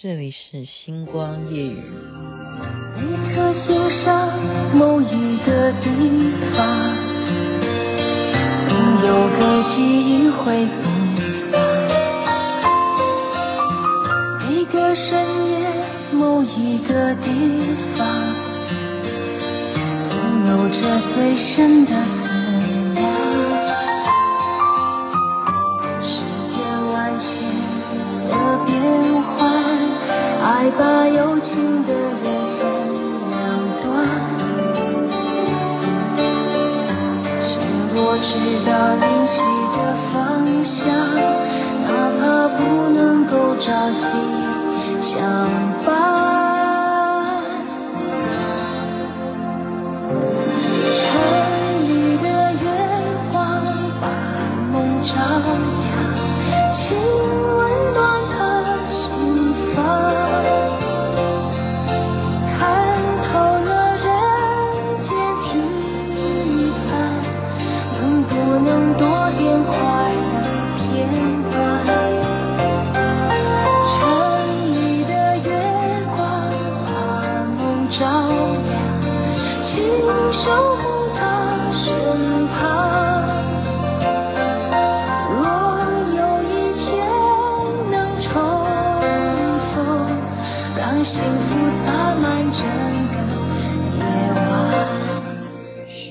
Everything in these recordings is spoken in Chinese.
这里是星光夜雨。每颗心上某一个地方，总有个记忆会复放。每个深夜某一个地方，总有着最深的。把友情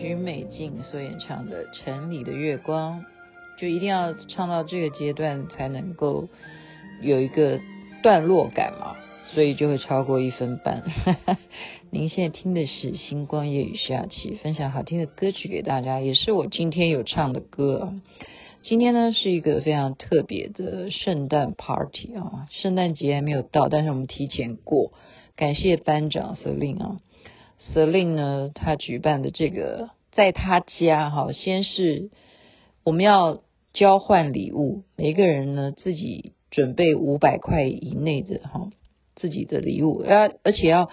云美静所演唱的《城里的月光》，就一定要唱到这个阶段才能够有一个段落感嘛，所以就会超过一分半。您现在听的是《星光夜雨》徐雅琪分享好听的歌曲给大家，也是我今天有唱的歌。今天呢是一个非常特别的圣诞 party 啊，圣诞节还没有到，但是我们提前过，感谢班长 Celine 啊，Celine 呢他举办的这个。在他家哈，先是我们要交换礼物，每个人呢自己准备五百块以内的哈自己的礼物，要而且要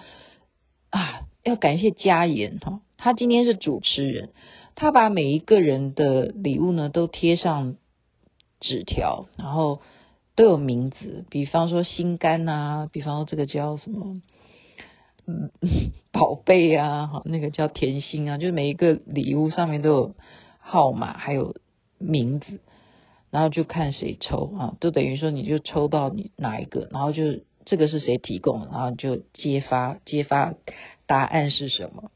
啊要感谢佳妍哈，他今天是主持人，他把每一个人的礼物呢都贴上纸条，然后都有名字，比方说心肝呐，比方说这个叫什么。嗯，宝贝啊，那个叫甜心啊，就是每一个礼物上面都有号码，还有名字，然后就看谁抽啊，都等于说你就抽到你哪一个，然后就这个是谁提供，然后就揭发揭发答案是什么。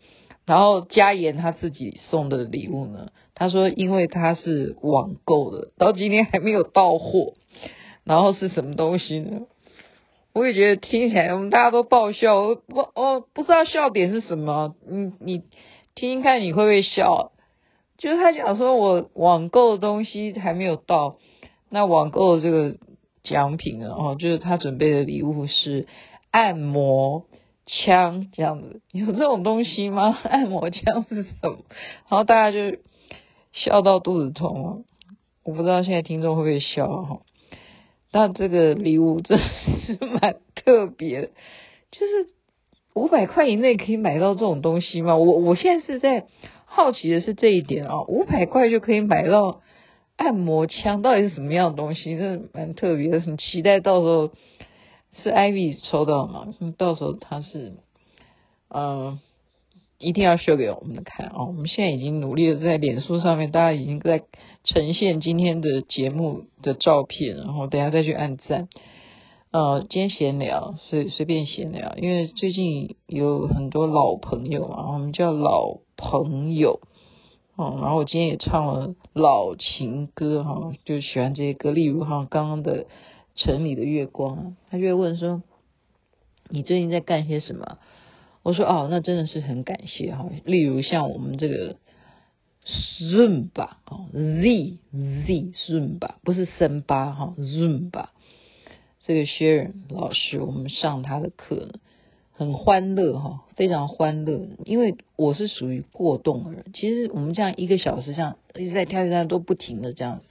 然后佳妍他自己送的礼物呢，他说因为他是网购的，到今天还没有到货，然后是什么东西呢？我也觉得听起来我们大家都爆笑，我不我不知道笑点是什么，你你听听看你会不会笑？就是他讲说我网购的东西还没有到，那网购的这个奖品呢？哦，就是他准备的礼物是按摩枪这样子，有这种东西吗？按摩枪是什么？然后大家就笑到肚子痛，我不知道现在听众会不会笑哈。那这个礼物真是蛮特别的，就是五百块以内可以买到这种东西吗？我我现在是在好奇的是这一点啊，五百块就可以买到按摩枪，到底是什么样的东西？真的蛮特别的，很期待到时候是 Ivy 抽到吗？到时候他是嗯。一定要秀给我们看哦！我们现在已经努力的在脸书上面，大家已经在呈现今天的节目的照片，然后等下再去按赞。呃，今天闲聊，随随便闲聊，因为最近有很多老朋友嘛，我们叫老朋友哦。然后我今天也唱了老情歌哈，就喜欢这些歌，例如哈刚刚的《城里的月光》，他就会问说：“你最近在干些什么？”我说哦，那真的是很感谢哈。例如像我们这个 Zumba 啊，Z Z Zumba 不是森巴哈，Zumba 这个 Sharon 老师，我们上他的课很欢乐哈，非常欢乐。因为我是属于过动的人，其实我们这样一个小时这样一直在跳一跳都不停的这样，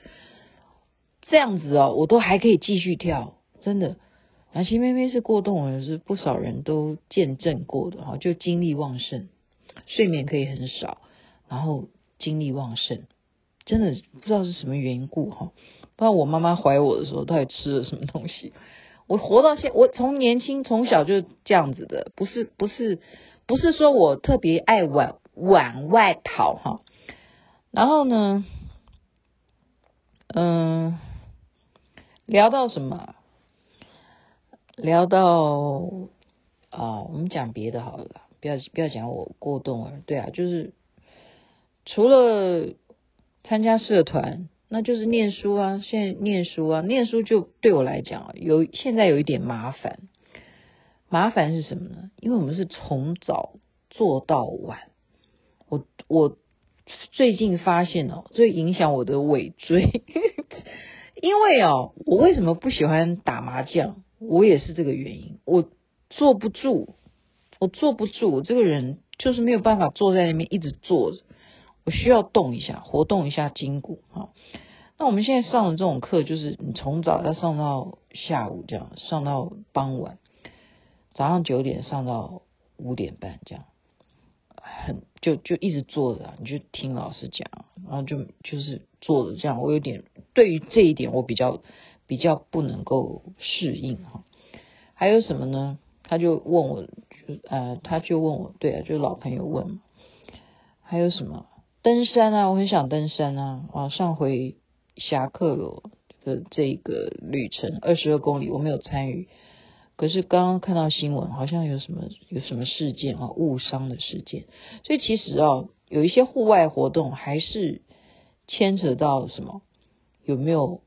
这样子哦，我都还可以继续跳，真的。南希妹妹是过动人，是不少人都见证过的哈，就精力旺盛，睡眠可以很少，然后精力旺盛，真的不知道是什么缘故哈。不知道我妈妈怀我的时候，到底吃了什么东西？我活到现，我从年轻从小就这样子的，不是不是不是说我特别爱往往外逃哈。然后呢，嗯，聊到什么？聊到啊，我们讲别的好了，不要不要讲我过动儿。对啊，就是除了参加社团，那就是念书啊。现在念书啊，念书就对我来讲有现在有一点麻烦。麻烦是什么呢？因为我们是从早做到晚。我我。最近发现哦，最影响我的尾椎，因为哦，我为什么不喜欢打麻将？我也是这个原因，我坐不住，我坐不住，我这个人就是没有办法坐在那边一直坐着，我需要动一下，活动一下筋骨啊。那我们现在上的这种课，就是你从早要上到下午这样，上到傍晚，早上九点上到五点半这样。很就就一直坐着，你就听老师讲，然后就就是坐着这样。我有点对于这一点，我比较比较不能够适应哈。还有什么呢？他就问我，就呃，他就问我，对啊，就老朋友问。还有什么？登山啊，我很想登山啊。啊，上回侠客罗的这个旅程二十二公里，我没有参与。可是刚刚看到新闻，好像有什么有什么事件啊，误伤的事件。所以其实啊，有一些户外活动还是牵扯到什么？有没有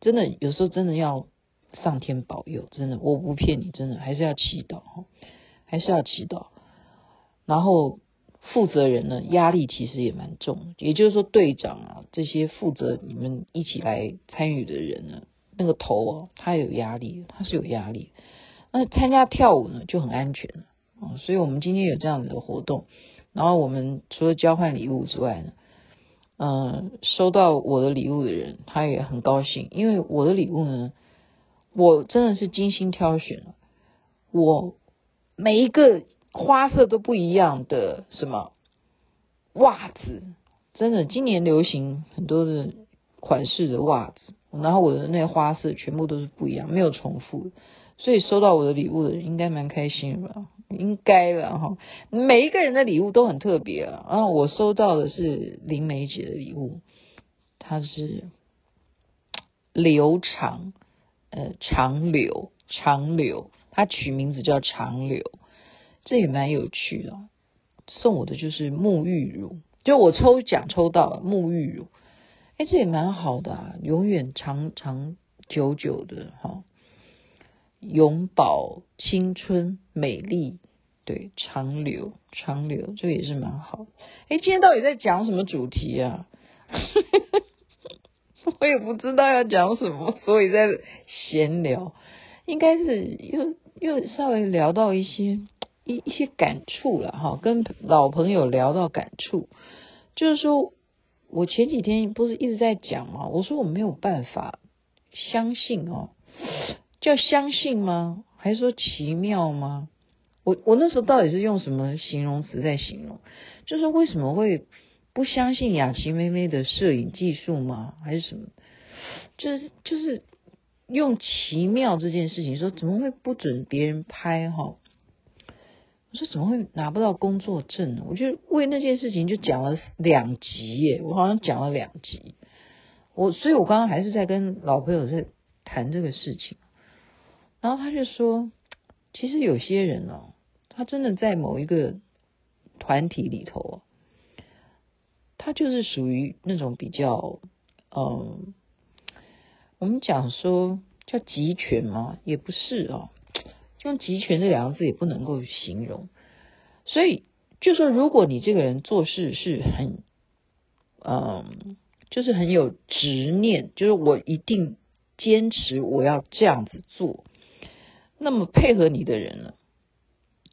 真的？有时候真的要上天保佑，真的，我不骗你，真的还是要祈祷哈，还是要祈祷。然后负责人呢，压力其实也蛮重，也就是说队长啊，这些负责你们一起来参与的人呢。那个头哦，他有压力，他是有压力。那参加跳舞呢，就很安全啊。所以我们今天有这样子的活动，然后我们除了交换礼物之外呢，嗯，收到我的礼物的人，他也很高兴，因为我的礼物呢，我真的是精心挑选，我每一个花色都不一样的什么袜子，真的今年流行很多的款式的袜子。然后我的那花色全部都是不一样，没有重复，所以收到我的礼物的人应该蛮开心的吧？应该了哈。每一个人的礼物都很特别啊。然后我收到的是林梅姐的礼物，它是柳长，呃，长柳长柳，它取名字叫长柳，这也蛮有趣的。送我的就是沐浴乳，就我抽奖抽到了沐浴乳。哎，这也蛮好的啊，永远长长久久的哈，永葆青春美丽，对，长留长留，这个也是蛮好的。哎，今天到底在讲什么主题啊？我也不知道要讲什么，所以在闲聊，应该是又又稍微聊到一些一一些感触了哈，跟老朋友聊到感触，就是说。我前几天不是一直在讲嘛？我说我没有办法相信哦，叫相信吗？还是说奇妙吗？我我那时候到底是用什么形容词在形容？就是为什么会不相信雅琪妹妹的摄影技术吗？还是什么？就是就是用奇妙这件事情说，怎么会不准别人拍哈？我说怎么会拿不到工作证呢？我就为那件事情就讲了两集耶，我好像讲了两集。我所以，我刚刚还是在跟老朋友在谈这个事情。然后他就说，其实有些人哦，他真的在某一个团体里头，他就是属于那种比较，嗯，我们讲说叫集权吗？也不是哦。用集权这两个字也不能够形容，所以就说如果你这个人做事是很，嗯，就是很有执念，就是我一定坚持我要这样子做，那么配合你的人呢，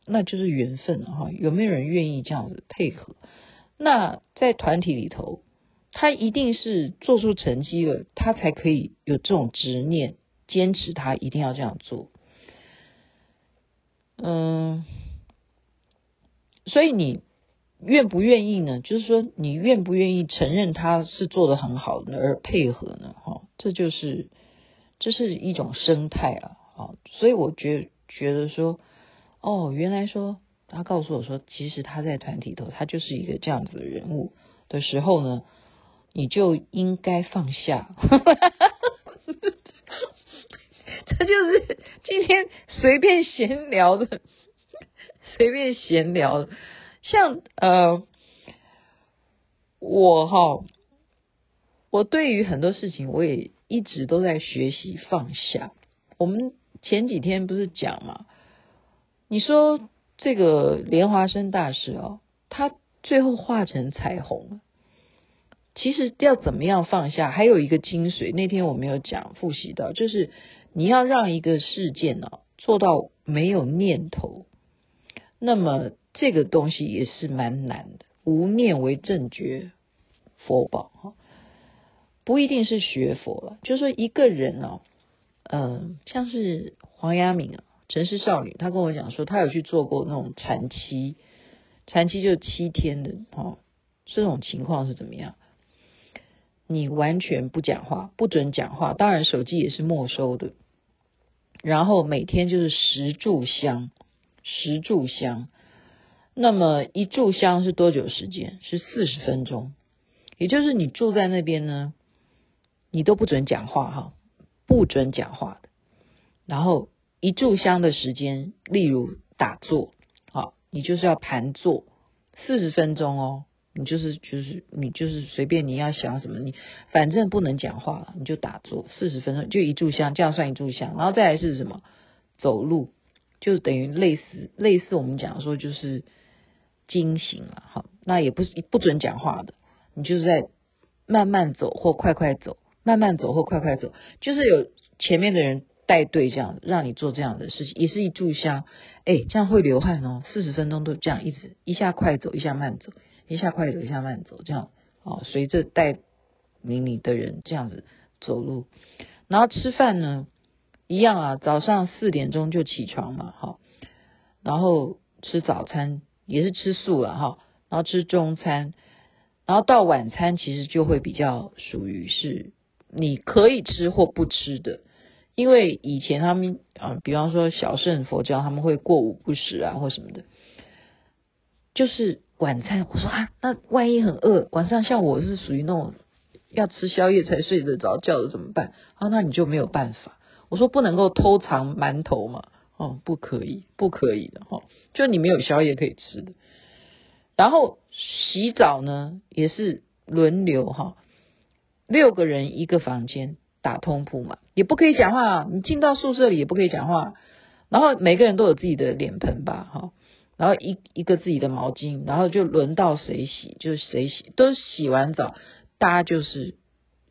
那就是缘分了哈。有没有人愿意这样子配合？那在团体里头，他一定是做出成绩了，他才可以有这种执念，坚持他一定要这样做。嗯，所以你愿不愿意呢？就是说，你愿不愿意承认他是做的很好的而配合呢？哈，这就是这是一种生态啊，好，所以我觉觉得说，哦，原来说他告诉我说，其实他在团体头，他就是一个这样子的人物的时候呢，你就应该放下。这就是今天随便闲聊的，随便闲聊的，像呃，我哈，我对于很多事情，我也一直都在学习放下。我们前几天不是讲嘛，你说这个莲花生大师哦，他最后化成彩虹，其实要怎么样放下？还有一个精髓，那天我没有讲复习到，就是。你要让一个事件呢做到没有念头，那么这个东西也是蛮难的。无念为正觉佛宝哈，不一定是学佛了，就是说一个人呢，嗯，像是黄雅敏啊，城市少女，她跟我讲说，她有去做过那种禅七，禅七就七天的哦，这种情况是怎么样？你完全不讲话，不准讲话，当然手机也是没收的。然后每天就是十炷香，十炷香。那么一炷香是多久时间？是四十分钟。也就是你住在那边呢，你都不准讲话哈，不准讲话的。然后一炷香的时间，例如打坐，好，你就是要盘坐四十分钟哦。你就是就是你就是随便你要想什么，你反正不能讲话了，你就打坐四十分钟，就一炷香，这样算一炷香。然后再来是什么？走路，就等于类似类似我们讲说就是经行了，好，那也不是不准讲话的，你就是在慢慢走或快快走，慢慢走或快快走，就是有前面的人带队这样，让你做这样的事情，也是一炷香，哎，这样会流汗哦，四十分钟都这样一直一下快走，一下慢走。一下快走，一下慢走，这样。哦，随着带领你的人这样子走路，然后吃饭呢，一样啊，早上四点钟就起床嘛，哈，然后吃早餐也是吃素了哈，然后吃中餐，然后到晚餐其实就会比较属于是你可以吃或不吃的，因为以前他们啊，比方说小乘佛教他们会过午不食啊或什么的，就是。晚餐，我说啊，那万一很饿，晚上像我是属于那种要吃宵夜才睡得着觉的怎么办？啊，那你就没有办法。我说不能够偷藏馒头嘛，哦，不可以，不可以的哈，就你没有宵夜可以吃的。然后洗澡呢也是轮流哈，六个人一个房间打通铺嘛，也不可以讲话，你进到宿舍里也不可以讲话。然后每个人都有自己的脸盆吧，哈。然后一一个自己的毛巾，然后就轮到谁洗就是谁洗，都洗完澡，大家就是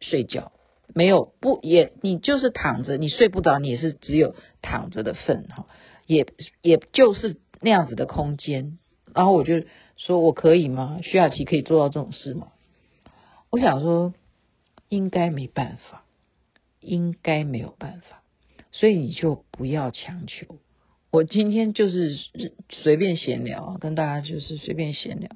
睡觉，没有不也你就是躺着，你睡不着，你也是只有躺着的份哈，也也就是那样子的空间。然后我就说我可以吗？徐雅琪可以做到这种事吗？我想说应该没办法，应该没有办法，所以你就不要强求。我今天就是随便闲聊，跟大家就是随便闲聊。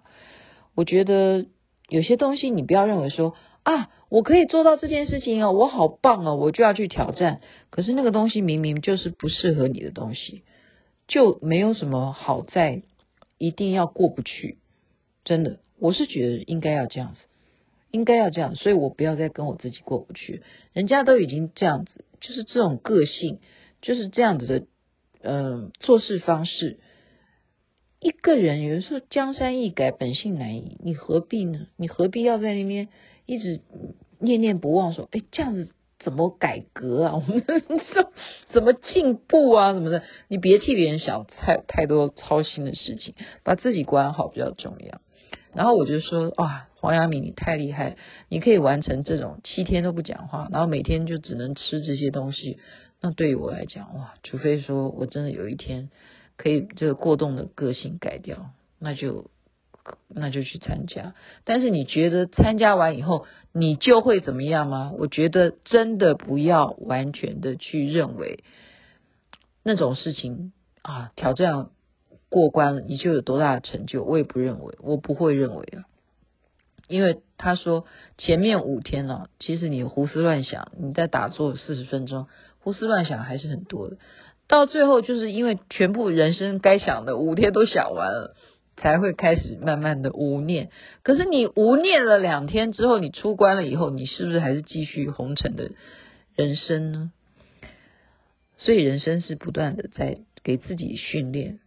我觉得有些东西你不要认为说啊，我可以做到这件事情哦，我好棒哦，我就要去挑战。可是那个东西明明就是不适合你的东西，就没有什么好在一定要过不去。真的，我是觉得应该要这样子，应该要这样，所以我不要再跟我自己过不去。人家都已经这样子，就是这种个性，就是这样子的。嗯，做事方式，一个人有的时候江山易改，本性难移，你何必呢？你何必要在那边一直念念不忘说，哎，这样子怎么改革啊？我们怎么进步啊？什么的？你别替别人想太太多操心的事情，把自己管好比较重要。然后我就说，哇，黄雅敏你太厉害，你可以完成这种七天都不讲话，然后每天就只能吃这些东西。那对于我来讲，哇，除非说我真的有一天可以这个过动的个性改掉，那就那就去参加。但是你觉得参加完以后你就会怎么样吗？我觉得真的不要完全的去认为那种事情啊，挑战过关了你就有多大的成就，我也不认为，我不会认为啊。因为他说前面五天呢、啊，其实你胡思乱想，你在打坐四十分钟，胡思乱想还是很多的。到最后，就是因为全部人生该想的五天都想完了，才会开始慢慢的无念。可是你无念了两天之后，你出关了以后，你是不是还是继续红尘的人生呢？所以人生是不断的在给自己训练，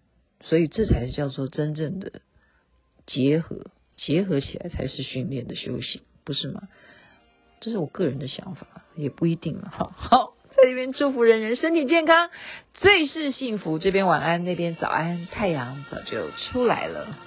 所以这才叫做真正的结合，结合起来才是训练的修行，不是吗？这是我个人的想法，也不一定了。好，好，在这边祝福人人身体健康，最是幸福。这边晚安，那边早安，太阳早就出来了。